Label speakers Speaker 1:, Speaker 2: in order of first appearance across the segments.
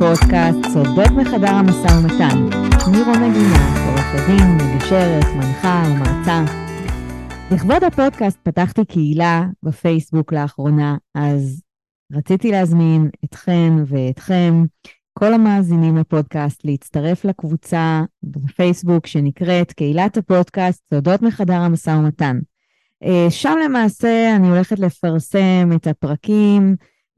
Speaker 1: לפודקאסט סודות מחדר המשא ומתן. שמי רונה גינה, עורכת דין, מגשרת, מנחה ומרצה. לכבוד הפודקאסט פתחתי קהילה בפייסבוק לאחרונה, אז רציתי להזמין אתכן ואתכם, כל המאזינים לפודקאסט, להצטרף לקבוצה בפייסבוק שנקראת קהילת הפודקאסט סודות מחדר המשא ומתן. אה, שם למעשה אני הולכת לפרסם את הפרקים,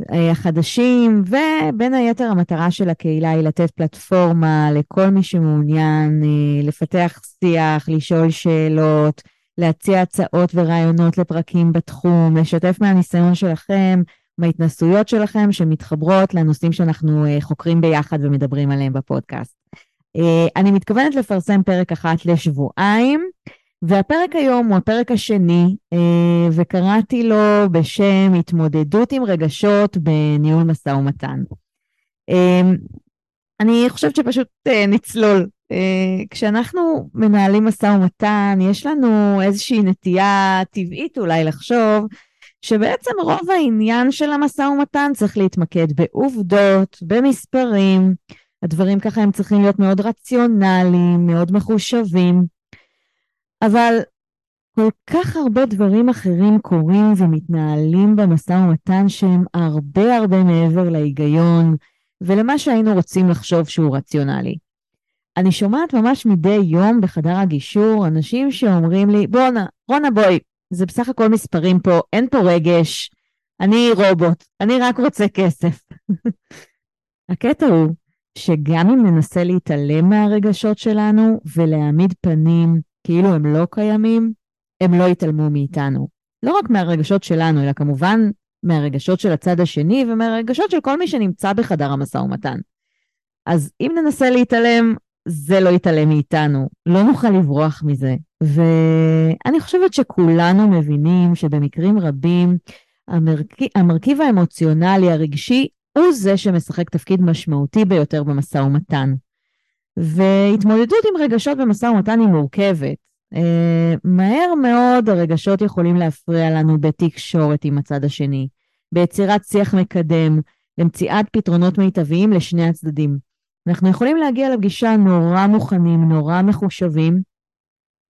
Speaker 1: החדשים, ובין היתר המטרה של הקהילה היא לתת פלטפורמה לכל מי שמעוניין אה, לפתח שיח, לשאול שאלות, להציע הצעות ורעיונות לפרקים בתחום, לשתף מהניסיון שלכם, מההתנסויות שלכם שמתחברות לנושאים שאנחנו אה, חוקרים ביחד ומדברים עליהם בפודקאסט. אני מתכוונת לפרסם פרק אחת לשבועיים. והפרק היום הוא הפרק השני, אה, וקראתי לו בשם התמודדות עם רגשות בניהול משא ומתן. אה, אני חושבת שפשוט אה, נצלול. כשאנחנו מנהלים משא ומתן, יש לנו איזושהי נטייה טבעית אולי לחשוב שבעצם רוב העניין של המשא ומתן צריך להתמקד בעובדות, במספרים. הדברים ככה הם צריכים להיות מאוד רציונליים, מאוד מחושבים. אבל כל כך הרבה דברים אחרים קורים ומתנהלים במשא ומתן שהם הרבה הרבה מעבר להיגיון ולמה שהיינו רוצים לחשוב שהוא רציונלי. אני שומעת ממש מדי יום בחדר הגישור אנשים שאומרים לי, בואנה, רונה בואי, זה בסך הכל מספרים פה, אין פה רגש, אני רובוט, אני רק רוצה כסף. הקטע הוא שגם אם ננסה להתעלם מהרגשות שלנו ולהעמיד פנים כאילו הם לא קיימים, הם לא יתעלמו מאיתנו. לא רק מהרגשות שלנו, אלא כמובן מהרגשות של הצד השני ומהרגשות של כל מי שנמצא בחדר המשא ומתן. אז אם ננסה להתעלם, זה לא יתעלם מאיתנו, לא נוכל לברוח מזה. ואני חושבת שכולנו מבינים שבמקרים רבים המרכיב, המרכיב האמוציונלי, הרגשי, הוא זה שמשחק תפקיד משמעותי ביותר במשא ומתן. והתמודדות עם רגשות במשא ומתן היא מורכבת. Uh, מהר מאוד הרגשות יכולים להפריע לנו בתקשורת עם הצד השני, ביצירת שיח מקדם, למציאת פתרונות מיטביים לשני הצדדים. אנחנו יכולים להגיע לפגישה נורא מוכנים, נורא מחושבים,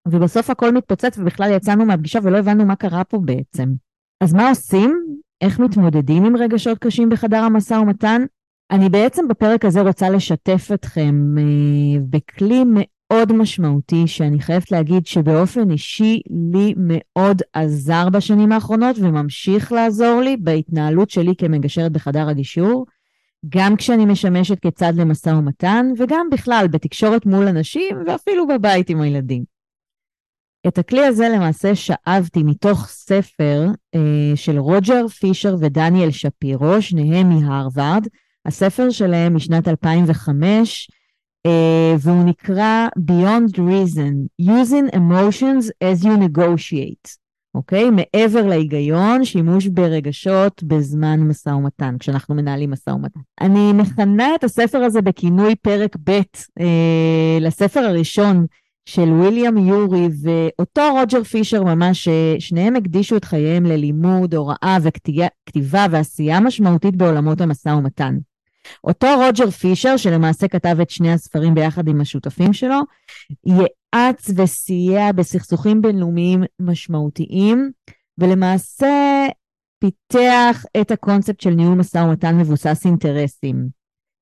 Speaker 1: ובסוף הכל מתפוצץ ובכלל יצאנו מהפגישה ולא הבנו מה קרה פה בעצם. אז מה עושים? איך מתמודדים עם רגשות קשים בחדר המשא ומתן? אני בעצם בפרק הזה רוצה לשתף אתכם אה, בכלי מאוד משמעותי, שאני חייבת להגיד שבאופן אישי לי מאוד עזר בשנים האחרונות וממשיך לעזור לי בהתנהלות שלי כמגשרת בחדר הגישור, גם כשאני משמשת כצד למשא ומתן, וגם בכלל בתקשורת מול אנשים ואפילו בבית עם הילדים. את הכלי הזה למעשה שאבתי מתוך ספר אה, של רוג'ר פישר ודניאל שפירו, שניהם מהרווארד, הספר שלהם משנת 2005, uh, אה, והוא נקרא Beyond Reason, Using Emotions as you Negotiate, אוקיי? Okay? מעבר להיגיון, שימוש ברגשות בזמן משא ומתן, כשאנחנו מנהלים משא ומתן. אני מכנה את הספר הזה בכינוי פרק ב' uh, לספר הראשון של ויליאם יורי ואותו רוג'ר פישר ממש, שניהם הקדישו את חייהם ללימוד, הוראה וכתיבה ועשייה משמעותית בעולמות המשא ומתן. אותו רוג'ר פישר, שלמעשה כתב את שני הספרים ביחד עם השותפים שלו, יעץ וסייע בסכסוכים בינלאומיים משמעותיים, ולמעשה פיתח את הקונספט של ניהול משא ומתן מבוסס אינטרסים.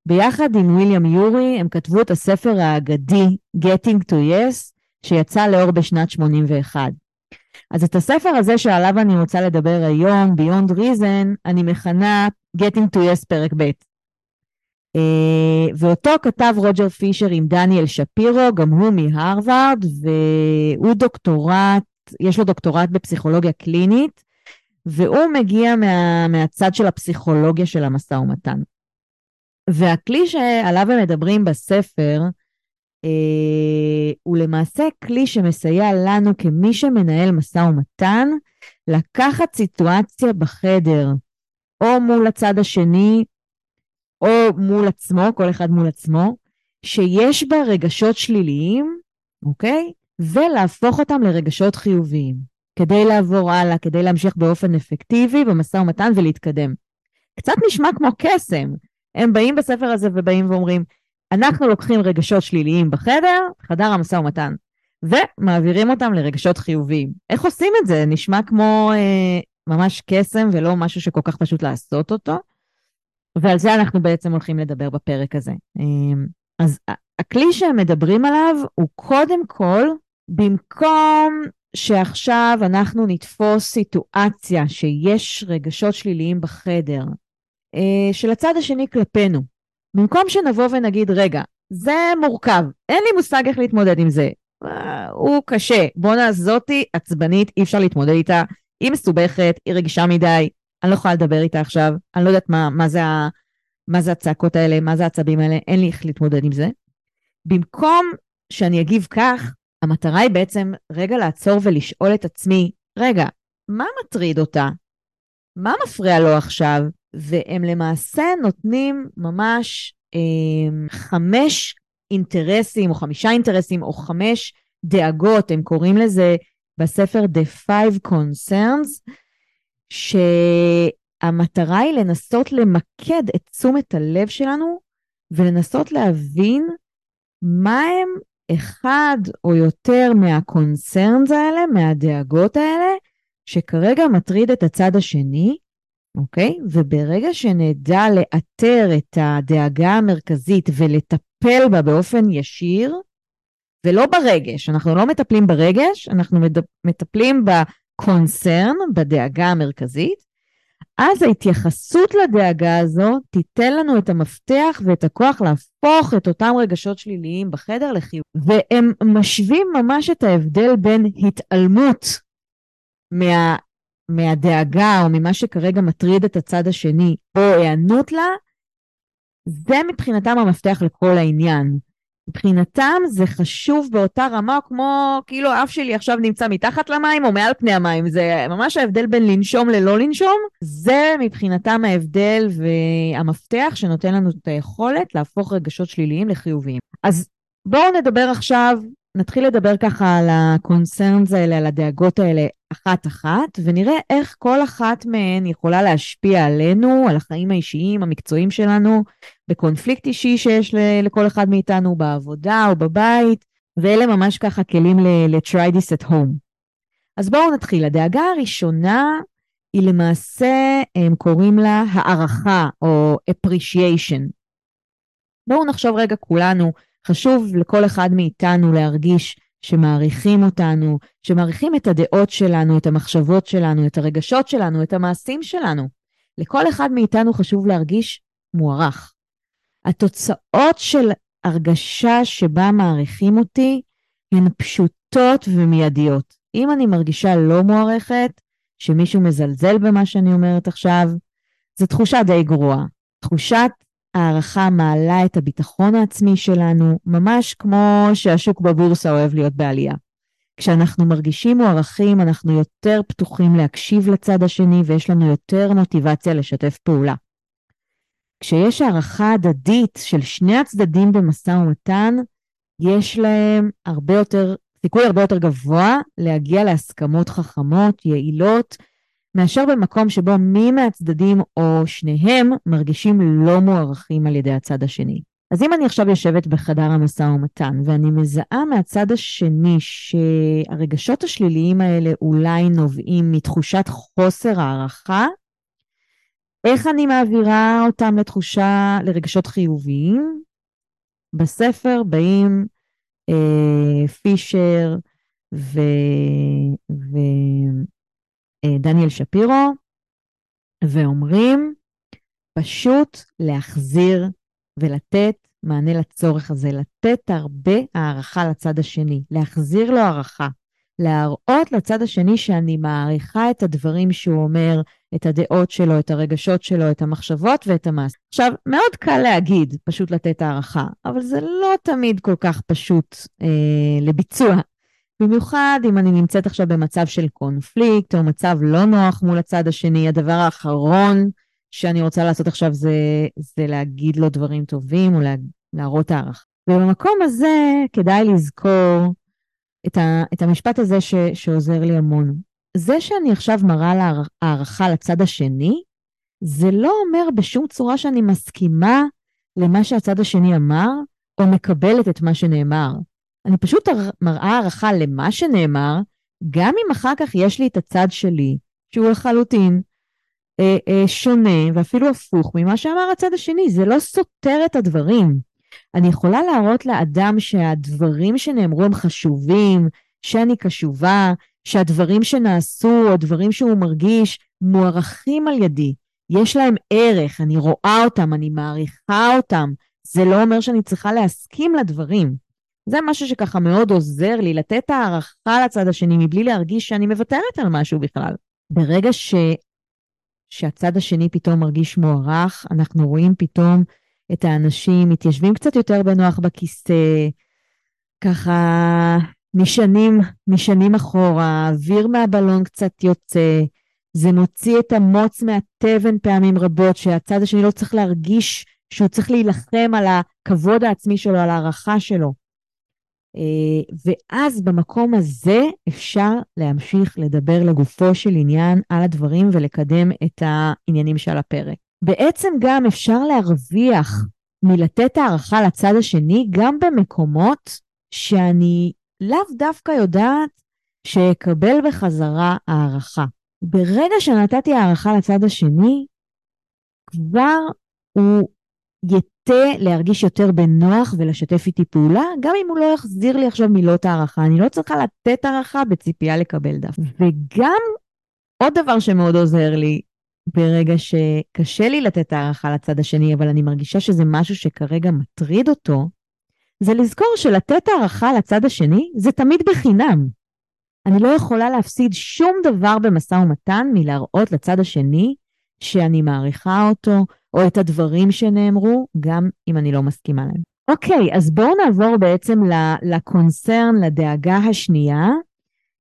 Speaker 1: ביחד עם ויליאם יורי הם כתבו את הספר האגדי Getting to Yes, שיצא לאור בשנת 81. אז את הספר הזה שעליו אני רוצה לדבר היום, Beyond Reason, אני מכנה Getting to Yes פרק ב'. Uh, ואותו כתב רוג'ר פישר עם דניאל שפירו, גם הוא מהרווארד, והוא דוקטורט, יש לו דוקטורט בפסיכולוגיה קלינית, והוא מגיע מה, מהצד של הפסיכולוגיה של המשא ומתן. והכלי שעליו הם מדברים בספר, uh, הוא למעשה כלי שמסייע לנו כמי שמנהל משא ומתן, לקחת סיטואציה בחדר, או מול הצד השני, או מול עצמו, כל אחד מול עצמו, שיש בה רגשות שליליים, אוקיי? ולהפוך אותם לרגשות חיוביים, כדי לעבור הלאה, כדי להמשיך באופן אפקטיבי במשא ומתן ולהתקדם. קצת נשמע כמו קסם, הם באים בספר הזה ובאים ואומרים, אנחנו לוקחים רגשות שליליים בחדר, חדר המשא ומתן, ומעבירים אותם לרגשות חיוביים. איך עושים את זה? נשמע כמו אה, ממש קסם ולא משהו שכל כך פשוט לעשות אותו. ועל זה אנחנו בעצם הולכים לדבר בפרק הזה. אה, אז הכלי שהם מדברים עליו הוא קודם כל, במקום שעכשיו אנחנו נתפוס סיטואציה שיש רגשות שליליים בחדר, אה, של הצד השני כלפינו, במקום שנבוא ונגיד, רגע, זה מורכב, אין לי מושג איך להתמודד עם זה, אה, הוא קשה, בואנה זאתי עצבנית, אי אפשר להתמודד איתה, היא מסובכת, היא רגישה מדי, אני לא יכולה לדבר איתה עכשיו, אני לא יודעת מה, מה, זה, מה זה הצעקות האלה, מה זה העצבים האלה, אין לי איך להתמודד עם זה. במקום שאני אגיב כך, המטרה היא בעצם רגע לעצור ולשאול את עצמי, רגע, מה מטריד אותה? מה מפריע לו עכשיו? והם למעשה נותנים ממש אה, חמש אינטרסים, או חמישה אינטרסים, או חמש דאגות, הם קוראים לזה בספר The Five Concerns, שהמטרה היא לנסות למקד את תשומת הלב שלנו ולנסות להבין מה הם אחד או יותר מהקונצרנס האלה, מהדאגות האלה, שכרגע מטריד את הצד השני, אוקיי? וברגע שנדע לאתר את הדאגה המרכזית ולטפל בה באופן ישיר, ולא ברגש, אנחנו לא מטפלים ברגש, אנחנו מטפלים בקונצרן, בדאגה המרכזית, אז ההתייחסות לדאגה הזו תיתן לנו את המפתח ואת הכוח להפוך את אותם רגשות שליליים בחדר לחיוב. והם משווים ממש את ההבדל בין התעלמות מה, מהדאגה או ממה שכרגע מטריד את הצד השני, או היענות לה, זה מבחינתם המפתח לכל העניין. מבחינתם זה חשוב באותה רמה, כמו כאילו האף שלי עכשיו נמצא מתחת למים או מעל פני המים. זה ממש ההבדל בין לנשום ללא לנשום. זה מבחינתם ההבדל והמפתח שנותן לנו את היכולת להפוך רגשות שליליים לחיוביים. אז בואו נדבר עכשיו, נתחיל לדבר ככה על הקונצרנס האלה, על הדאגות האלה, אחת-אחת, ונראה איך כל אחת מהן יכולה להשפיע עלינו, על החיים האישיים, המקצועיים שלנו, בקונפליקט אישי שיש לכל אחד מאיתנו בעבודה או בבית, ואלה ממש ככה כלים ל-try this at home. אז בואו נתחיל. הדאגה הראשונה היא למעשה, הם קוראים לה הערכה או appreciation. בואו נחשוב רגע כולנו, חשוב לכל אחד מאיתנו להרגיש שמעריכים אותנו, שמעריכים את הדעות שלנו, את המחשבות שלנו, את הרגשות שלנו, את המעשים שלנו. לכל אחד מאיתנו חשוב להרגיש מוערך. התוצאות של הרגשה שבה מעריכים אותי הן פשוטות ומיידיות. אם אני מרגישה לא מוערכת, שמישהו מזלזל במה שאני אומרת עכשיו, זו תחושה די גרועה. תחושת הערכה מעלה את הביטחון העצמי שלנו, ממש כמו שהשוק בבורסה אוהב להיות בעלייה. כשאנחנו מרגישים מוערכים, אנחנו יותר פתוחים להקשיב לצד השני ויש לנו יותר מוטיבציה לשתף פעולה. כשיש הערכה הדדית של שני הצדדים במשא ומתן, יש להם הרבה יותר, סיכוי הרבה יותר גבוה להגיע להסכמות חכמות, יעילות, מאשר במקום שבו מי מהצדדים או שניהם מרגישים לא מוערכים על ידי הצד השני. אז אם אני עכשיו יושבת בחדר המשא ומתן ואני מזהה מהצד השני שהרגשות השליליים האלה אולי נובעים מתחושת חוסר הערכה, איך אני מעבירה אותם לתחושה, לרגשות חיוביים? בספר באים אה, פישר ו... ו... אה, שפירו, ואומרים פשוט להחזיר ולתת מענה לצורך הזה, לתת הרבה הערכה לצד השני, להחזיר לו הערכה, להראות לצד השני שאני מעריכה את הדברים שהוא אומר, את הדעות שלו, את הרגשות שלו, את המחשבות ואת המס. עכשיו, מאוד קל להגיד, פשוט לתת הערכה, אבל זה לא תמיד כל כך פשוט אה, לביצוע. במיוחד אם אני נמצאת עכשיו במצב של קונפליקט או מצב לא נוח מול הצד השני, הדבר האחרון שאני רוצה לעשות עכשיו זה, זה להגיד לו דברים טובים או לה, להראות הערכה. ובמקום הזה כדאי לזכור את, ה, את המשפט הזה ש, שעוזר לי המון. זה שאני עכשיו מראה לה הערכה לצד השני, זה לא אומר בשום צורה שאני מסכימה למה שהצד השני אמר, או מקבלת את מה שנאמר. אני פשוט מראה הערכה למה שנאמר, גם אם אחר כך יש לי את הצד שלי, שהוא לחלוטין אה, אה, שונה ואפילו הפוך ממה שאמר הצד השני, זה לא סותר את הדברים. אני יכולה להראות לאדם שהדברים שנאמרו הם חשובים, שאני קשובה, שהדברים שנעשו או דברים שהוא מרגיש מוערכים על ידי, יש להם ערך, אני רואה אותם, אני מעריכה אותם. זה לא אומר שאני צריכה להסכים לדברים. זה משהו שככה מאוד עוזר לי, לתת הערכה לצד השני מבלי להרגיש שאני מוותרת על משהו בכלל. ברגע ש... שהצד השני פתאום מרגיש מוערך, אנחנו רואים פתאום את האנשים מתיישבים קצת יותר בנוח בכיסא, ככה נשענים, נשענים אחורה, אוויר מהבלון קצת יוצא, זה מוציא את המוץ מהתבן פעמים רבות, שהצד השני לא צריך להרגיש שהוא צריך להילחם על הכבוד העצמי שלו, על הערכה שלו. אה, ואז במקום הזה אפשר להמשיך לדבר לגופו של עניין על הדברים ולקדם את העניינים שעל הפרק. בעצם גם אפשר להרוויח מלתת הערכה לצד השני גם במקומות שאני לאו דווקא יודעת שאקבל בחזרה הערכה. ברגע שנתתי הערכה לצד השני, כבר הוא יטה להרגיש יותר בנוח ולשתף איתי פעולה, גם אם הוא לא יחזיר לי עכשיו מילות הערכה. אני לא צריכה לתת הערכה בציפייה לקבל דף. וגם עוד דבר שמאוד עוזר לי, ברגע שקשה לי לתת הערכה לצד השני, אבל אני מרגישה שזה משהו שכרגע מטריד אותו, זה לזכור שלתת הערכה לצד השני זה תמיד בחינם. אני לא יכולה להפסיד שום דבר במשא ומתן מלהראות לצד השני שאני מעריכה אותו, או את הדברים שנאמרו, גם אם אני לא מסכימה להם. אוקיי, אז בואו נעבור בעצם לקונצרן, לדאגה השנייה,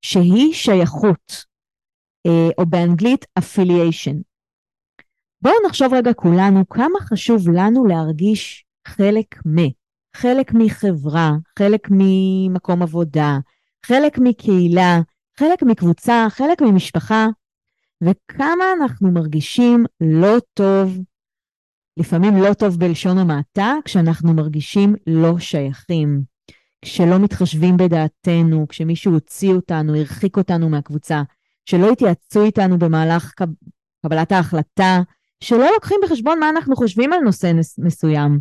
Speaker 1: שהיא שייכות, אה, או באנגלית affiliation. בואו נחשוב רגע כולנו כמה חשוב לנו להרגיש חלק מ, חלק מחברה, חלק ממקום עבודה, חלק מקהילה, חלק מקבוצה, חלק ממשפחה, וכמה אנחנו מרגישים לא טוב, לפעמים לא טוב בלשון המעטה, כשאנחנו מרגישים לא שייכים, כשלא מתחשבים בדעתנו, כשמישהו הוציא אותנו, הרחיק אותנו מהקבוצה, שלא התייעצו איתנו במהלך קבלת ההחלטה, שלא לוקחים בחשבון מה אנחנו חושבים על נושא מסוים,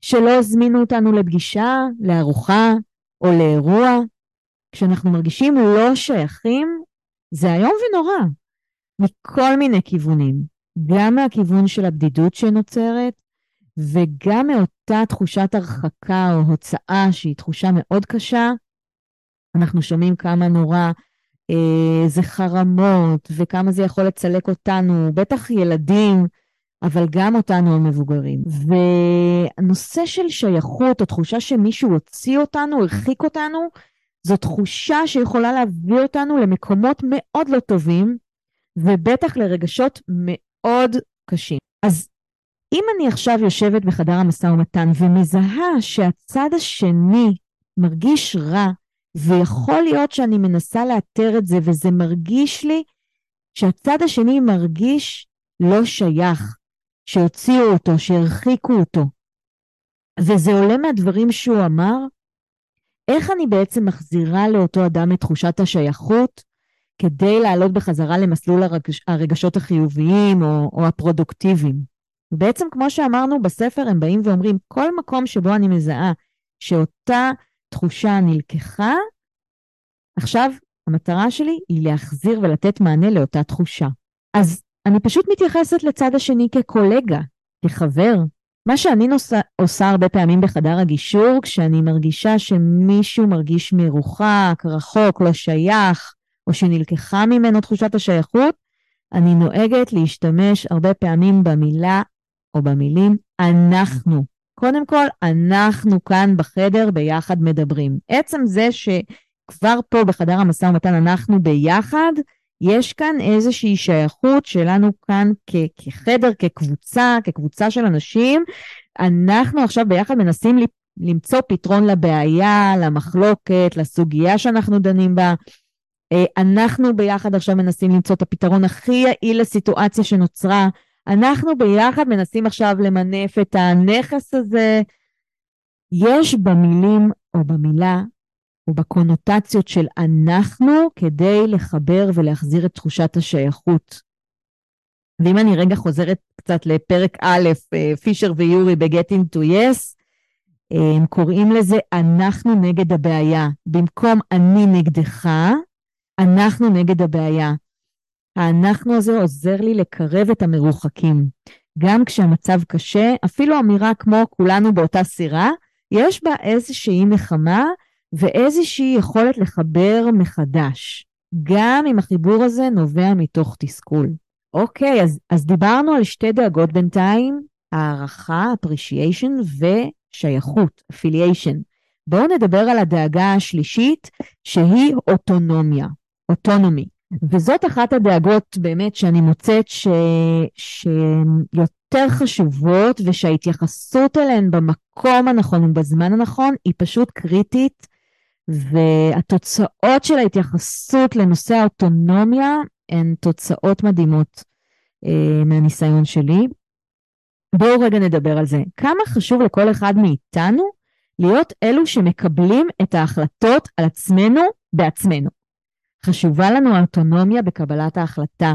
Speaker 1: שלא הזמינו אותנו לפגישה, לארוחה או לאירוע. כשאנחנו מרגישים לא שייכים, זה איום ונורא, מכל מיני כיוונים, גם מהכיוון של הבדידות שנוצרת, וגם מאותה תחושת הרחקה או הוצאה שהיא תחושה מאוד קשה. אנחנו שומעים כמה נורא זה חרמות, וכמה זה יכול לצלק אותנו, בטח ילדים, אבל גם אותנו המבוגרים. והנושא של שייכות, או תחושה שמישהו הוציא אותנו, הרחיק אותנו, זו תחושה שיכולה להביא אותנו למקומות מאוד לא טובים, ובטח לרגשות מאוד קשים. אז אם אני עכשיו יושבת בחדר המשא ומתן ומזהה שהצד השני מרגיש רע, ויכול להיות שאני מנסה לאתר את זה, וזה מרגיש לי שהצד השני מרגיש לא שייך, שהוציאו אותו, שהרחיקו אותו. וזה עולה מהדברים שהוא אמר, איך אני בעצם מחזירה לאותו אדם את תחושת השייכות כדי לעלות בחזרה למסלול הרגש, הרגשות החיוביים או, או הפרודוקטיביים. בעצם כמו שאמרנו בספר, הם באים ואומרים, כל מקום שבו אני מזהה שאותה תחושה נלקחה, עכשיו המטרה שלי היא להחזיר ולתת מענה לאותה תחושה. אז אני פשוט מתייחסת לצד השני כקולגה, כחבר. מה שאני נוסע, עושה הרבה פעמים בחדר הגישור, כשאני מרגישה שמישהו מרגיש מרוחק, רחוק, לא שייך, או שנלקחה ממנו תחושת השייכות, אני נוהגת להשתמש הרבה פעמים במילה או במילים אנחנו. קודם כל, אנחנו כאן בחדר ביחד מדברים. עצם זה שכבר פה בחדר המשא ומתן אנחנו ביחד, יש כאן איזושהי שייכות שלנו כאן כ- כחדר, כקבוצה, כקבוצה של אנשים. אנחנו עכשיו ביחד מנסים למצוא פתרון לבעיה, למחלוקת, לסוגיה שאנחנו דנים בה. אה, אנחנו ביחד עכשיו מנסים למצוא את הפתרון הכי יעיל לסיטואציה שנוצרה. אנחנו ביחד מנסים עכשיו למנף את הנכס הזה. יש במילים או במילה או בקונוטציות של אנחנו כדי לחבר ולהחזיר את תחושת השייכות. ואם אני רגע חוזרת קצת לפרק א', אה, פישר ויורי ב-Getting to Yes, הם קוראים לזה אנחנו נגד הבעיה. במקום אני נגדך, אנחנו נגד הבעיה. האנחנו הזה עוזר לי לקרב את המרוחקים. גם כשהמצב קשה, אפילו אמירה כמו כולנו באותה סירה, יש בה איזושהי נחמה ואיזושהי יכולת לחבר מחדש, גם אם החיבור הזה נובע מתוך תסכול. אוקיי, אז, אז דיברנו על שתי דאגות בינתיים, הערכה, appreciation ושייכות, affiliation. בואו נדבר על הדאגה השלישית, שהיא אוטונומיה, אוטונומי. וזאת אחת הדאגות באמת שאני מוצאת. שהן יותר חשובות ושההתייחסות אליהן במקום הנכון ובזמן הנכון היא פשוט קריטית, והתוצאות של ההתייחסות לנושא האוטונומיה הן תוצאות מדהימות אה, מהניסיון שלי. בואו רגע נדבר על זה. כמה חשוב לכל אחד מאיתנו להיות אלו שמקבלים את ההחלטות על עצמנו בעצמנו. חשובה לנו האוטונומיה בקבלת ההחלטה.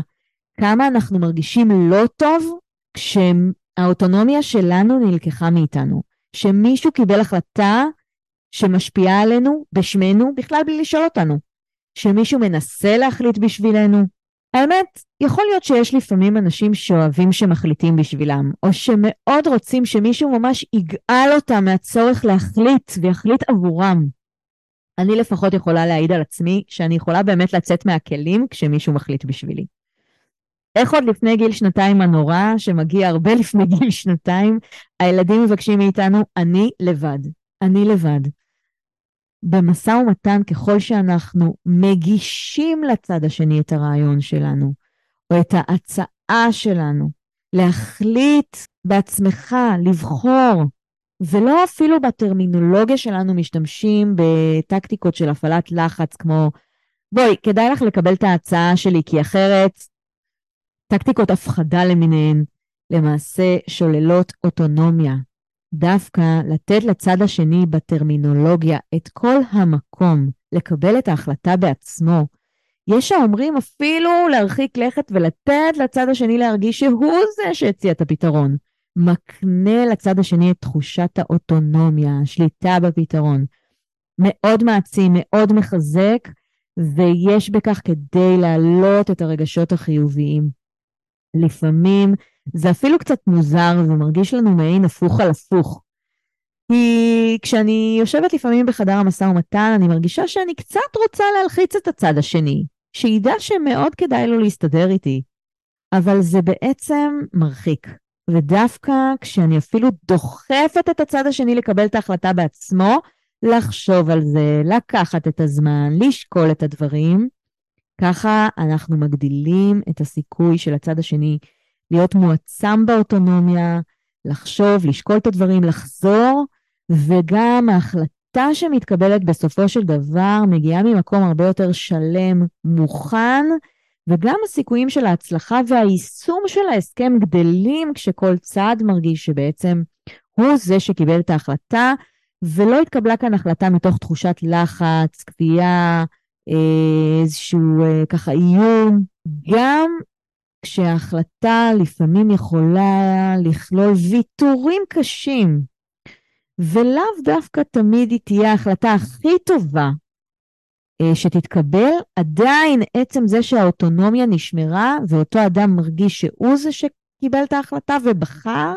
Speaker 1: כמה אנחנו מרגישים לא טוב כשהאוטונומיה שלנו נלקחה מאיתנו. שמישהו קיבל החלטה שמשפיעה עלינו בשמנו בכלל בלי לשאול אותנו. שמישהו מנסה להחליט בשבילנו. האמת, יכול להיות שיש לפעמים אנשים שאוהבים שמחליטים בשבילם, או שמאוד רוצים שמישהו ממש יגאל אותם מהצורך להחליט ויחליט עבורם. אני לפחות יכולה להעיד על עצמי שאני יכולה באמת לצאת מהכלים כשמישהו מחליט בשבילי. איך עוד לפני גיל שנתיים הנורא, שמגיע הרבה לפני גיל שנתיים, הילדים מבקשים מאיתנו, אני לבד, אני לבד. במשא ומתן, ככל שאנחנו מגישים לצד השני את הרעיון שלנו, או את ההצעה שלנו, להחליט בעצמך, לבחור, ולא אפילו בטרמינולוגיה שלנו משתמשים בטקטיקות של הפעלת לחץ, כמו, בואי, כדאי לך לקבל את ההצעה שלי, כי אחרת, טקטיקות הפחדה למיניהן, למעשה שוללות אוטונומיה. דווקא לתת לצד השני בטרמינולוגיה את כל המקום לקבל את ההחלטה בעצמו. יש האומרים אפילו להרחיק לכת ולתת לצד השני להרגיש שהוא זה שהציע את הפתרון. מקנה לצד השני את תחושת האוטונומיה, השליטה בפתרון. מאוד מעצים, מאוד מחזק, ויש בכך כדי להעלות את הרגשות החיוביים. לפעמים זה אפילו קצת מוזר ומרגיש לנו מעין הפוך על הפוך. כי כשאני יושבת לפעמים בחדר המשא ומתן, אני מרגישה שאני קצת רוצה להלחיץ את הצד השני, שידע שמאוד כדאי לו להסתדר איתי. אבל זה בעצם מרחיק. ודווקא כשאני אפילו דוחפת את הצד השני לקבל את ההחלטה בעצמו, לחשוב על זה, לקחת את הזמן, לשקול את הדברים, ככה אנחנו מגדילים את הסיכוי של הצד השני להיות מועצם באוטונומיה, לחשוב, לשקול את הדברים, לחזור, וגם ההחלטה שמתקבלת בסופו של דבר מגיעה ממקום הרבה יותר שלם, מוכן, וגם הסיכויים של ההצלחה והיישום של ההסכם גדלים כשכל צד מרגיש שבעצם הוא זה שקיבל את ההחלטה, ולא התקבלה כאן החלטה מתוך תחושת לחץ, כפייה, אה, איזשהו אה, ככה איום. גם כשההחלטה לפעמים יכולה לכלול ויתורים קשים, ולאו דווקא תמיד היא תהיה ההחלטה הכי טובה שתתקבל, עדיין עצם זה שהאוטונומיה נשמרה ואותו אדם מרגיש שהוא זה שקיבל את ההחלטה ובחר,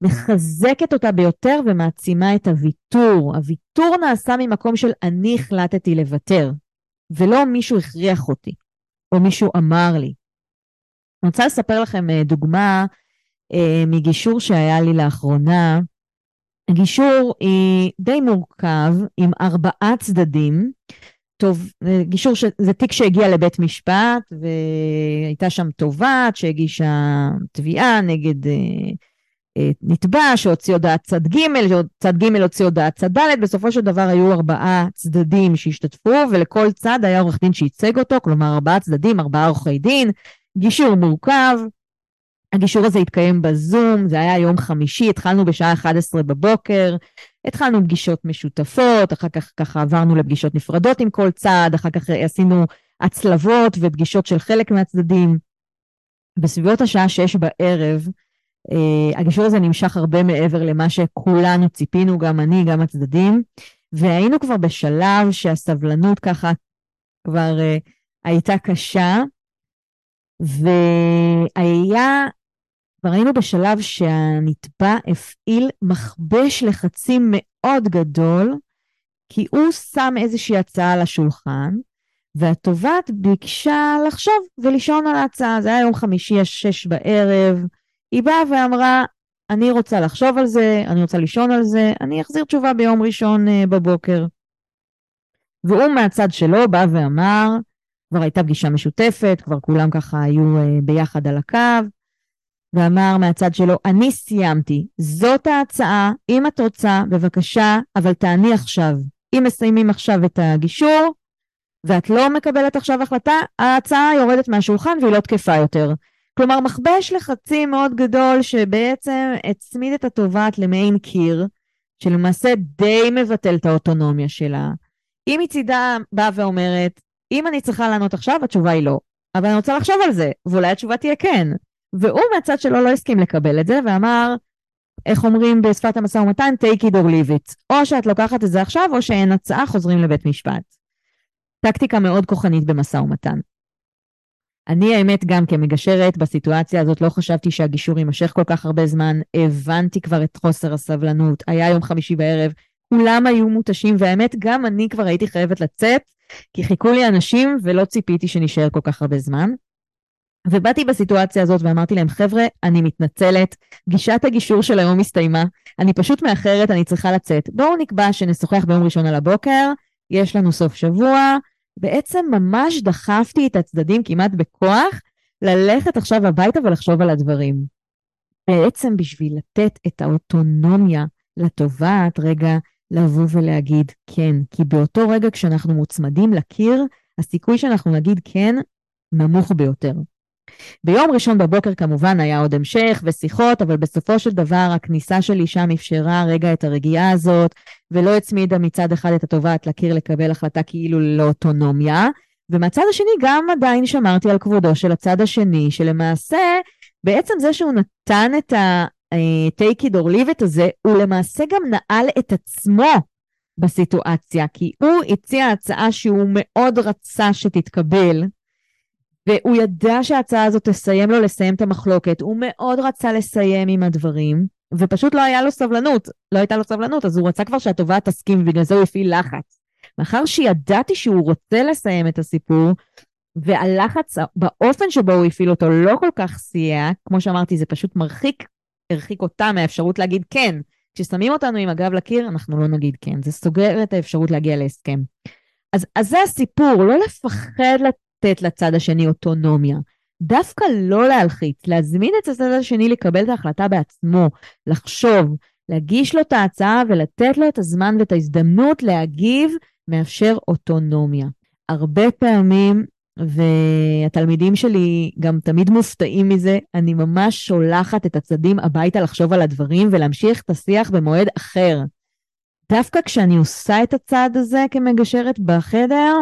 Speaker 1: מחזקת אותה ביותר ומעצימה את הוויתור. הוויתור נעשה ממקום של אני החלטתי לוותר, ולא מישהו הכריח אותי, או מישהו אמר לי. אני רוצה לספר לכם אה, דוגמה אה, מגישור שהיה לי לאחרונה. גישור היא די מורכב, עם ארבעה צדדים. טוב, אה, גישור זה תיק שהגיע לבית משפט, והייתה שם תובעת שהגישה תביעה נגד נתבע שהוציא הודעת צד ג', צד ג' הוציא הודעת צד ד', בסופו של דבר היו ארבעה צדדים שהשתתפו, ולכל צד היה עורך דין שייצג אותו, כלומר ארבעה צדדים, ארבעה עורכי דין, גישור מורכב. הגישור הזה התקיים בזום, זה היה יום חמישי, התחלנו בשעה 11 בבוקר, התחלנו פגישות משותפות, אחר כך ככה עברנו לפגישות נפרדות עם כל צד, אחר כך עשינו הצלבות ופגישות של חלק מהצדדים. בסביבות השעה שש בערב, אה, הגישור הזה נמשך הרבה מעבר למה שכולנו ציפינו, גם אני, גם הצדדים, והיינו כבר בשלב שהסבלנות ככה כבר אה, הייתה קשה, והיה, כבר היינו בשלב שהנתבע הפעיל מכבש לחצים מאוד גדול, כי הוא שם איזושהי הצעה על השולחן, והתובעת ביקשה לחשוב ולישון על ההצעה. זה היה יום חמישי, השש בערב. היא באה ואמרה, אני רוצה לחשוב על זה, אני רוצה לישון על זה, אני אחזיר תשובה ביום ראשון uh, בבוקר. והוא מהצד שלו בא ואמר, כבר הייתה פגישה משותפת, כבר כולם ככה היו uh, ביחד על הקו, ואמר מהצד שלו, אני סיימתי, זאת ההצעה, אם את רוצה, בבקשה, אבל תעני עכשיו. אם מסיימים עכשיו את הגישור, ואת לא מקבלת עכשיו החלטה, ההצעה יורדת מהשולחן והיא לא תקפה יותר. כלומר, מכבש לחצים מאוד גדול שבעצם הצמיד את התובעת למעין קיר, שלמעשה די מבטל את האוטונומיה שלה. היא מצידה באה ואומרת, אם אני צריכה לענות עכשיו, התשובה היא לא. אבל אני רוצה לחשוב על זה, ואולי התשובה תהיה כן. והוא מהצד שלו לא הסכים לקבל את זה, ואמר, איך אומרים בשפת המשא ומתן, take it or leave it. או שאת לוקחת את זה עכשיו, או שאין הצעה, חוזרים לבית משפט. טקטיקה מאוד כוחנית במשא ומתן. אני האמת גם כמגשרת בסיטואציה הזאת לא חשבתי שהגישור יימשך כל כך הרבה זמן, הבנתי כבר את חוסר הסבלנות, היה יום חמישי בערב, כולם היו מותשים, והאמת גם אני כבר הייתי חייבת לצאת, כי חיכו לי אנשים ולא ציפיתי שנשאר כל כך הרבה זמן. ובאתי בסיטואציה הזאת ואמרתי להם, חבר'ה, אני מתנצלת, פגישת הגישור של היום הסתיימה, אני פשוט מאחרת, אני צריכה לצאת. בואו נקבע שנשוחח ביום ראשון על הבוקר, יש לנו סוף שבוע, בעצם ממש דחפתי את הצדדים כמעט בכוח ללכת עכשיו הביתה ולחשוב על הדברים. בעצם בשביל לתת את האוטונומיה לתובעת, רגע, לבוא ולהגיד כן, כי באותו רגע כשאנחנו מוצמדים לקיר, הסיכוי שאנחנו נגיד כן נמוך ביותר. ביום ראשון בבוקר כמובן היה עוד המשך ושיחות, אבל בסופו של דבר הכניסה שלי שם אפשרה רגע את הרגיעה הזאת, ולא הצמידה מצד אחד את התובעת לקיר לקבל החלטה כאילו ללא אוטונומיה, ומהצד השני גם עדיין שמרתי על כבודו של הצד השני, שלמעשה בעצם זה שהוא נתן את ה-take it or leave it הזה, הוא למעשה גם נעל את עצמו בסיטואציה, כי הוא הציע הצעה שהוא מאוד רצה שתתקבל, והוא ידע שההצעה הזאת תסיים לו לסיים את המחלוקת. הוא מאוד רצה לסיים עם הדברים, ופשוט לא היה לו סבלנות. לא הייתה לו סבלנות, אז הוא רצה כבר שהתובעת תסכים, ובגלל זה הוא הפעיל לחץ. מאחר שידעתי שהוא רוצה לסיים את הסיפור, והלחץ, באופן שבו הוא הפעיל אותו, לא כל כך סייע, כמו שאמרתי, זה פשוט מרחיק, הרחיק אותה מהאפשרות להגיד כן. כששמים אותנו עם הגב לקיר, אנחנו לא נגיד כן. זה סוגר את האפשרות להגיע להסכם. אז, אז זה הסיפור, לא לפחד לתת לצד השני אוטונומיה. דווקא לא להלחיץ, להזמין את הצד השני לקבל את ההחלטה בעצמו, לחשוב, להגיש לו את ההצעה ולתת לו את הזמן ואת ההזדמנות להגיב, מאפשר אוטונומיה. הרבה פעמים, והתלמידים שלי גם תמיד מופתעים מזה, אני ממש שולחת את הצדדים הביתה לחשוב על הדברים ולהמשיך את השיח במועד אחר. דווקא כשאני עושה את הצעד הזה כמגשרת בחדר,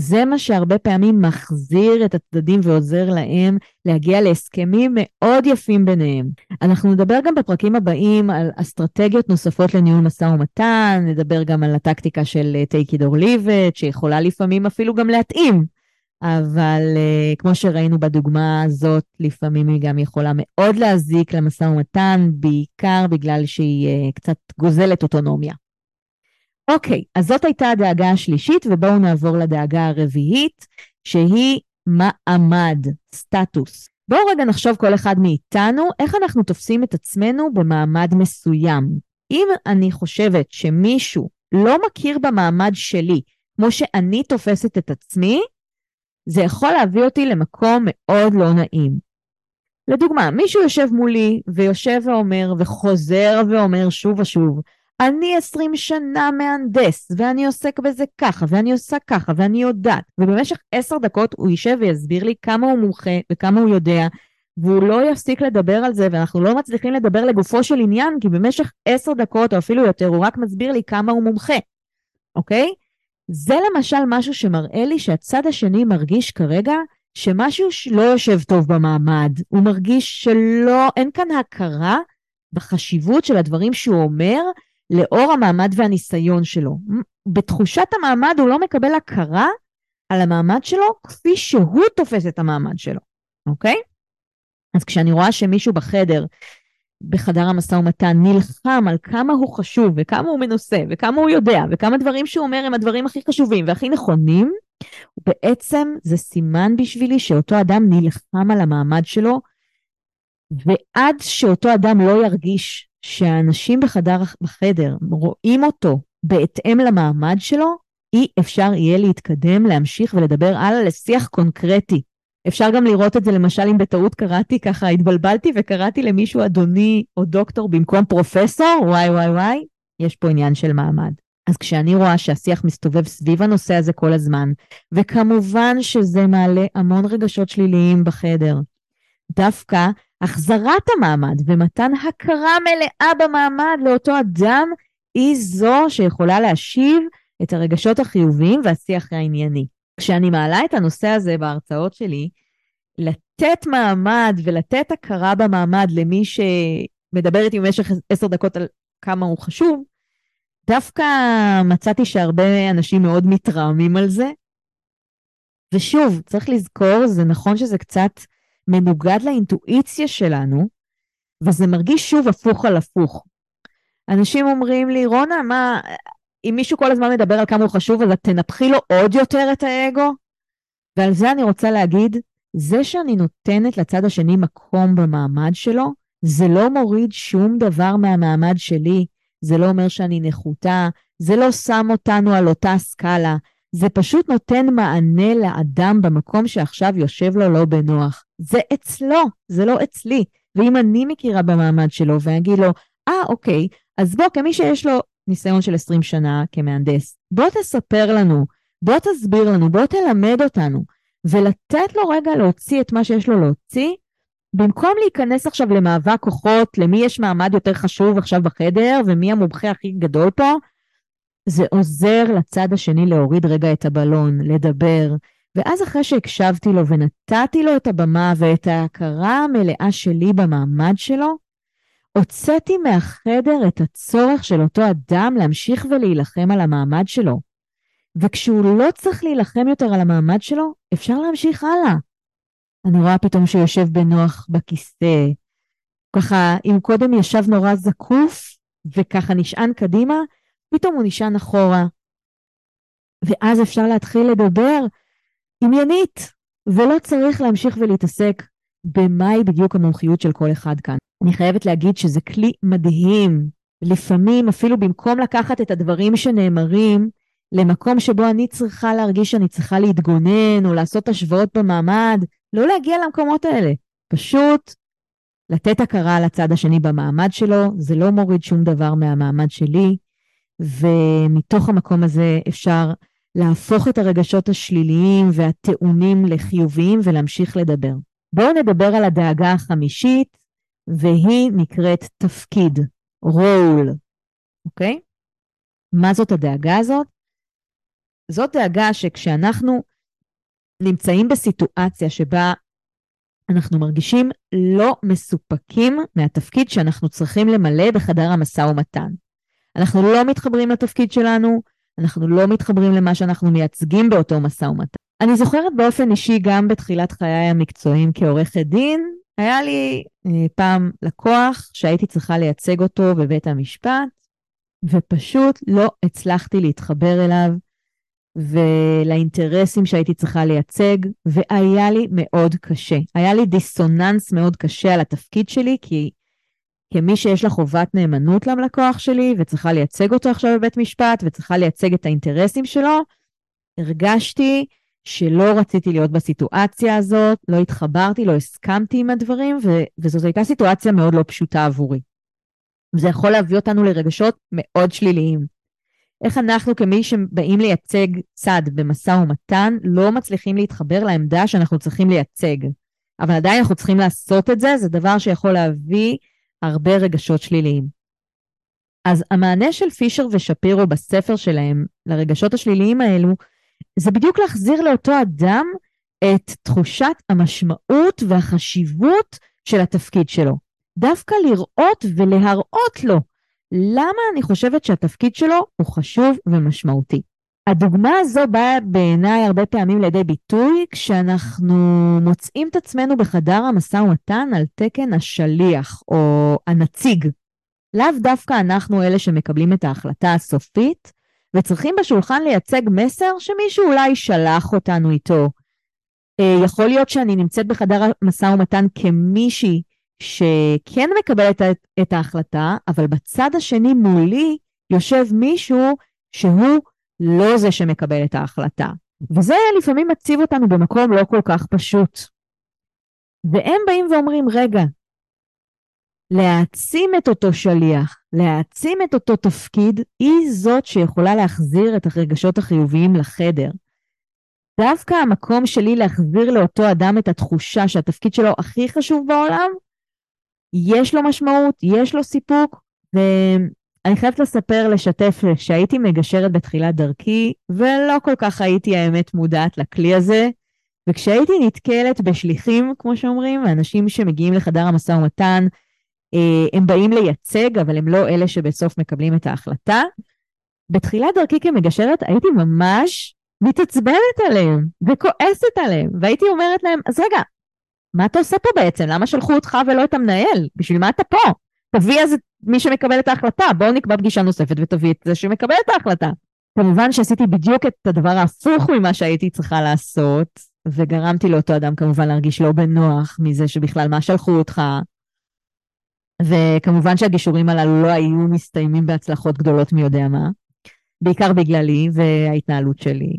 Speaker 1: זה מה שהרבה פעמים מחזיר את הצדדים ועוזר להם להגיע להסכמים מאוד יפים ביניהם. אנחנו נדבר גם בפרקים הבאים על אסטרטגיות נוספות לניהול משא ומתן, נדבר גם על הטקטיקה של אה, take it or leave it, שיכולה לפעמים אפילו גם להתאים. אבל uh, כמו שראינו בדוגמה הזאת, לפעמים היא גם יכולה מאוד להזיק למשא ומתן, בעיקר בגלל שהיא uh, קצת גוזלת אוטונומיה. אוקיי, אז זאת הייתה הדאגה השלישית, ובואו נעבור לדאגה הרביעית, שהיא מעמד, סטטוס. בואו רגע נחשוב כל אחד מאיתנו, איך אנחנו תופסים את עצמנו במעמד מסוים. אם אני חושבת שמישהו לא מכיר במעמד שלי, כמו שאני תופסת את עצמי, זה יכול להביא אותי למקום מאוד לא נעים. לדוגמה, מישהו יושב מולי ויושב ואומר וחוזר ואומר שוב ושוב, אני עשרים שנה מהנדס, ואני עוסק בזה ככה, ואני עושה ככה, ואני יודעת. ובמשך עשר דקות הוא יישב ויסביר לי כמה הוא מומחה וכמה הוא יודע, והוא לא יפסיק לדבר על זה, ואנחנו לא מצליחים לדבר לגופו של עניין, כי במשך עשר דקות או אפילו יותר, הוא רק מסביר לי כמה הוא מומחה, אוקיי? זה למשל משהו שמראה לי שהצד השני מרגיש כרגע שמשהו לא יושב טוב במעמד. הוא מרגיש שלא, אין כאן הכרה בחשיבות של הדברים שהוא אומר לאור המעמד והניסיון שלו. בתחושת המעמד הוא לא מקבל הכרה על המעמד שלו כפי שהוא תופס את המעמד שלו, אוקיי? אז כשאני רואה שמישהו בחדר, בחדר המשא ומתן, נלחם על כמה הוא חשוב וכמה הוא מנוסה וכמה הוא יודע וכמה דברים שהוא אומר הם הדברים הכי חשובים והכי נכונים, בעצם זה סימן בשבילי שאותו אדם נלחם על המעמד שלו, ועד שאותו אדם לא ירגיש שהאנשים בחדר, בחדר רואים אותו בהתאם למעמד שלו, אי אפשר יהיה להתקדם, להמשיך ולדבר הלאה לשיח קונקרטי. אפשר גם לראות את זה למשל אם בטעות קראתי, ככה התבלבלתי וקראתי למישהו אדוני או דוקטור במקום פרופסור, וואי וואי וואי, יש פה עניין של מעמד. אז כשאני רואה שהשיח מסתובב סביב הנושא הזה כל הזמן, וכמובן שזה מעלה המון רגשות שליליים בחדר, דווקא החזרת המעמד ומתן הכרה מלאה במעמד לאותו אדם היא זו שיכולה להשיב את הרגשות החיוביים והשיח הענייני. כשאני מעלה את הנושא הזה בהרצאות שלי, לתת מעמד ולתת הכרה במעמד למי שמדבר איתי במשך עשר דקות על כמה הוא חשוב, דווקא מצאתי שהרבה אנשים מאוד מתרעמים על זה. ושוב, צריך לזכור, זה נכון שזה קצת מנוגד לאינטואיציה שלנו, וזה מרגיש שוב הפוך על הפוך. אנשים אומרים לי, רונה, מה, אם מישהו כל הזמן מדבר על כמה הוא חשוב, אז תנפחי לו עוד יותר את האגו? ועל זה אני רוצה להגיד, זה שאני נותנת לצד השני מקום במעמד שלו, זה לא מוריד שום דבר מהמעמד שלי. זה לא אומר שאני נחותה, זה לא שם אותנו על אותה סקאלה, זה פשוט נותן מענה לאדם במקום שעכשיו יושב לו לא בנוח. זה אצלו, זה לא אצלי. ואם אני מכירה במעמד שלו ואגיד לו, אה, ah, אוקיי, אז בוא, כמי שיש לו ניסיון של 20 שנה כמהנדס, בוא תספר לנו, בוא תסביר לנו, בוא תלמד אותנו, ולתת לו רגע להוציא את מה שיש לו להוציא, במקום להיכנס עכשיו למאבק כוחות, למי יש מעמד יותר חשוב עכשיו בחדר, ומי המומחה הכי גדול פה, זה עוזר לצד השני להוריד רגע את הבלון, לדבר. ואז אחרי שהקשבתי לו ונתתי לו את הבמה ואת ההכרה המלאה שלי במעמד שלו, הוצאתי מהחדר את הצורך של אותו אדם להמשיך ולהילחם על המעמד שלו. וכשהוא לא צריך להילחם יותר על המעמד שלו, אפשר להמשיך הלאה. אני רואה פתאום שהוא יושב בנוח בכיסא. ככה, אם קודם ישב נורא זקוף, וככה נשען קדימה, פתאום הוא נשען אחורה. ואז אפשר להתחיל לדבר עניינית, ולא צריך להמשיך ולהתעסק במהי בדיוק המומחיות של כל אחד כאן. אני חייבת להגיד שזה כלי מדהים. לפעמים, אפילו במקום לקחת את הדברים שנאמרים למקום שבו אני צריכה להרגיש שאני צריכה להתגונן או לעשות השוואות במעמד, לא להגיע למקומות האלה. פשוט לתת הכרה לצד השני במעמד שלו, זה לא מוריד שום דבר מהמעמד שלי, ומתוך המקום הזה אפשר להפוך את הרגשות השליליים והטעונים לחיוביים ולהמשיך לדבר. בואו נדבר על הדאגה החמישית, והיא נקראת תפקיד, רול, אוקיי? מה זאת הדאגה הזאת? זאת דאגה שכשאנחנו נמצאים בסיטואציה שבה אנחנו מרגישים לא מסופקים מהתפקיד שאנחנו צריכים למלא בחדר המשא ומתן. אנחנו לא מתחברים לתפקיד שלנו, אנחנו לא מתחברים למה שאנחנו מייצגים באותו משא ומתן. אני זוכרת באופן אישי, גם בתחילת חיי המקצועיים כעורכת דין, היה לי אה, פעם לקוח שהייתי צריכה לייצג אותו בבית המשפט, ופשוט לא הצלחתי להתחבר אליו ולאינטרסים שהייתי צריכה לייצג, והיה לי מאוד קשה. היה לי דיסוננס מאוד קשה על התפקיד שלי, כי כמי שיש לה חובת נאמנות ללקוח שלי, וצריכה לייצג אותו עכשיו בבית משפט, וצריכה לייצג את האינטרסים שלו, הרגשתי שלא רציתי להיות בסיטואציה הזאת, לא התחברתי, לא הסכמתי עם הדברים, ו- וזאת הייתה סיטואציה מאוד לא פשוטה עבורי. זה יכול להביא אותנו לרגשות מאוד שליליים. איך אנחנו כמי שבאים לייצג צד במשא ומתן, לא מצליחים להתחבר לעמדה שאנחנו צריכים לייצג. אבל עדיין אנחנו צריכים לעשות את זה, זה דבר שיכול להביא הרבה רגשות שליליים. אז המענה של פישר ושפירו בספר שלהם לרגשות השליליים האלו, זה בדיוק להחזיר לאותו אדם את תחושת המשמעות והחשיבות של התפקיד שלו. דווקא לראות ולהראות לו למה אני חושבת שהתפקיד שלו הוא חשוב ומשמעותי. הדוגמה הזו באה בעיניי הרבה פעמים לידי ביטוי כשאנחנו מוצאים את עצמנו בחדר המשא ומתן על תקן השליח או הנציג. לאו דווקא אנחנו אלה שמקבלים את ההחלטה הסופית, וצריכים בשולחן לייצג מסר שמישהו אולי שלח אותנו איתו. אה, יכול להיות שאני נמצאת בחדר המשא ומתן כמישהי שכן מקבלת את ההחלטה, אבל בצד השני מולי יושב מישהו שהוא לא זה שמקבל את ההחלטה. וזה לפעמים מציב אותנו במקום לא כל כך פשוט. והם באים ואומרים, רגע, להעצים את אותו שליח, להעצים את אותו תפקיד, היא זאת שיכולה להחזיר את הרגשות החיוביים לחדר. דווקא המקום שלי להחזיר לאותו אדם את התחושה שהתפקיד שלו הכי חשוב בעולם, יש לו משמעות, יש לו סיפוק, ואני חייבת לספר, לשתף, שהייתי מגשרת בתחילת דרכי, ולא כל כך הייתי האמת מודעת לכלי הזה, וכשהייתי נתקלת בשליחים, כמו שאומרים, אנשים שמגיעים לחדר המשא ומתן, אה, הם באים לייצג, אבל הם לא אלה שבסוף מקבלים את ההחלטה. בתחילת דרכי כמגשרת הייתי ממש מתעצבנת עליהם וכועסת עליהם, והייתי אומרת להם, אז רגע, מה אתה עושה פה בעצם? למה שלחו אותך ולא את המנהל? בשביל מה אתה פה? תביא אז את מי שמקבל את ההחלטה, בואו נקבע פגישה נוספת ותביא את זה שמקבל את ההחלטה. כמובן שעשיתי בדיוק את הדבר ההפוך ממה שהייתי צריכה לעשות, וגרמתי לאותו אדם כמובן להרגיש לא בנוח מזה שבכלל מה שלחו אותך. וכמובן שהגישורים הללו לא היו מסתיימים בהצלחות גדולות מי יודע מה, בעיקר בגללי וההתנהלות שלי.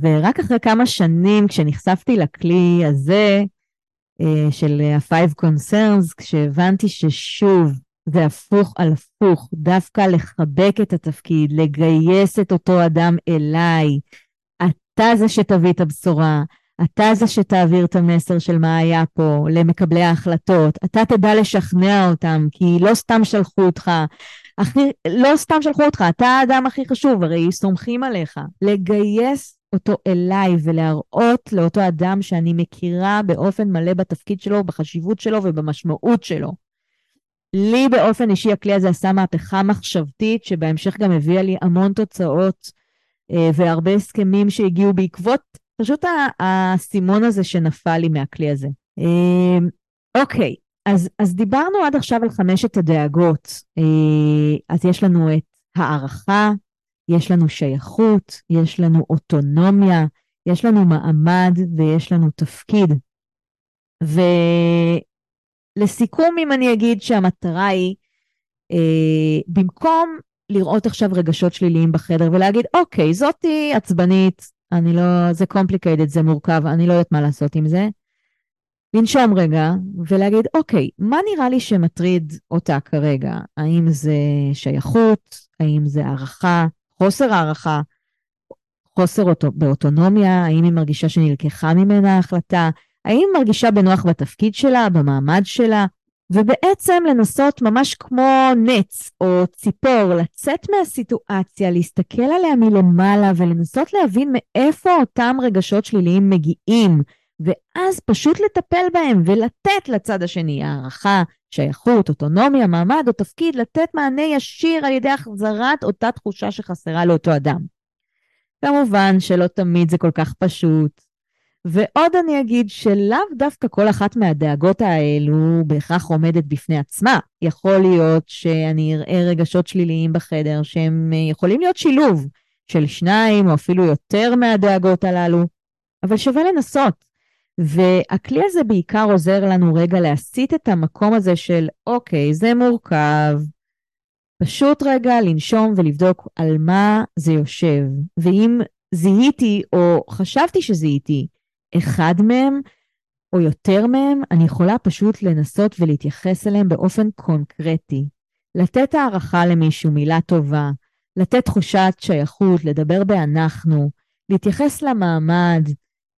Speaker 1: ורק אחרי כמה שנים, כשנחשפתי לכלי הזה של ה-Five Concerns, כשהבנתי ששוב, זה הפוך על הפוך, דווקא לחבק את התפקיד, לגייס את אותו אדם אליי. אתה זה שתביא את הבשורה, אתה זה שתעביר את המסר של מה היה פה למקבלי ההחלטות, אתה תדע לשכנע אותם, כי לא סתם שלחו אותך, הכי, לא סתם שלחו אותך, אתה האדם הכי חשוב, הרי סומכים עליך. לגייס אותו אליי ולהראות לאותו אדם שאני מכירה באופן מלא בתפקיד שלו, בחשיבות שלו ובמשמעות שלו. לי באופן אישי הכלי הזה עשה מהפכה מחשבתית, שבהמשך גם הביאה לי המון תוצאות אה, והרבה הסכמים שהגיעו בעקבות פשוט האסימון הזה שנפל לי מהכלי הזה. אה, אוקיי, אז, אז דיברנו עד עכשיו על חמשת הדאגות. אה, אז יש לנו את הערכה, יש לנו שייכות, יש לנו אוטונומיה, יש לנו מעמד ויש לנו תפקיד. ולסיכום, אם אני אגיד שהמטרה היא, אה, במקום לראות עכשיו רגשות שליליים בחדר ולהגיד, אוקיי, זאתי עצבנית, אני לא, זה complicated, זה מורכב, אני לא יודעת מה לעשות עם זה. לנשום רגע ולהגיד, אוקיי, מה נראה לי שמטריד אותה כרגע? האם זה שייכות? האם זה הערכה? חוסר הערכה? חוסר אוטו, באוטונומיה? האם היא מרגישה שנלקחה ממנה ההחלטה? האם היא מרגישה בנוח בתפקיד שלה, במעמד שלה? ובעצם לנסות ממש כמו נץ או ציפור, לצאת מהסיטואציה, להסתכל עליה מלמעלה ולנסות להבין מאיפה אותם רגשות שליליים מגיעים, ואז פשוט לטפל בהם ולתת לצד השני הערכה, שייכות, אוטונומיה, מעמד או תפקיד, לתת מענה ישיר על ידי החזרת אותה תחושה שחסרה לאותו אדם. כמובן שלא תמיד זה כל כך פשוט, ועוד אני אגיד שלאו דווקא כל אחת מהדאגות האלו בהכרח עומדת בפני עצמה. יכול להיות שאני אראה רגשות שליליים בחדר שהם אה, יכולים להיות שילוב של שניים או אפילו יותר מהדאגות הללו, אבל שווה לנסות. והכלי הזה בעיקר עוזר לנו רגע להסיט את המקום הזה של אוקיי, זה מורכב, פשוט רגע לנשום ולבדוק על מה זה יושב. ואם זיהיתי או חשבתי שזיהיתי אחד מהם או יותר מהם, אני יכולה פשוט לנסות ולהתייחס אליהם באופן קונקרטי. לתת הערכה למישהו, מילה טובה, לתת תחושת שייכות, לדבר באנחנו, להתייחס למעמד,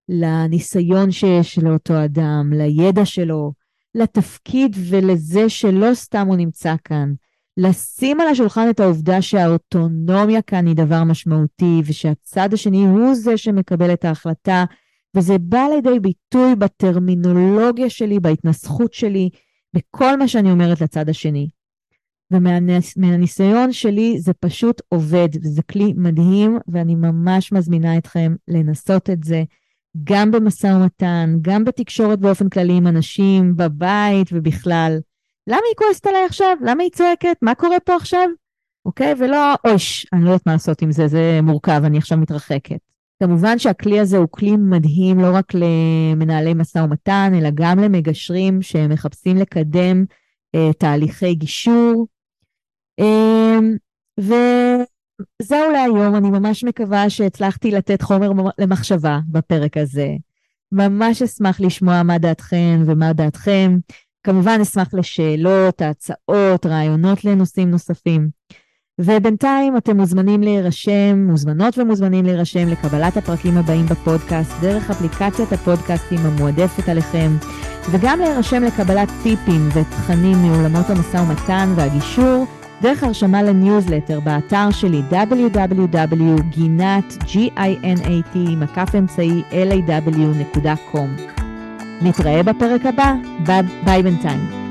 Speaker 1: לניסיון שיש לאותו אדם, לידע שלו, לתפקיד ולזה שלא סתם הוא נמצא כאן. לשים על השולחן את העובדה שהאוטונומיה כאן היא דבר משמעותי, ושהצד השני הוא זה שמקבל את ההחלטה, וזה בא לידי ביטוי בטרמינולוגיה שלי, בהתנסחות שלי, בכל מה שאני אומרת לצד השני. ומהניסיון שלי זה פשוט עובד, וזה כלי מדהים, ואני ממש מזמינה אתכם לנסות את זה, גם במשא ומתן, גם בתקשורת באופן כללי עם אנשים, בבית ובכלל. למה היא כועסת עליי עכשיו? למה היא צועקת? מה קורה פה עכשיו? אוקיי? ולא, אויש, אני לא יודעת מה לעשות עם זה, זה מורכב, אני עכשיו מתרחקת. כמובן שהכלי הזה הוא כלי מדהים לא רק למנהלי משא ומתן, אלא גם למגשרים שמחפשים לקדם אה, תהליכי גישור. אה, וזהו להיום, אני ממש מקווה שהצלחתי לתת חומר למחשבה בפרק הזה. ממש אשמח לשמוע מה דעתכם ומה דעתכם. כמובן אשמח לשאלות, הצעות, רעיונות לנושאים נוספים. ובינתיים אתם מוזמנים להירשם, מוזמנות ומוזמנים להירשם לקבלת הפרקים הבאים בפודקאסט דרך אפליקציית הפודקאסטים המועדפת עליכם, וגם להירשם לקבלת טיפים ותכנים מעולמות המשא ומתן והגישור, דרך הרשמה לניוזלטר באתר שלי www.ginat.com. נתראה בפרק הבא, ביי בינתיים.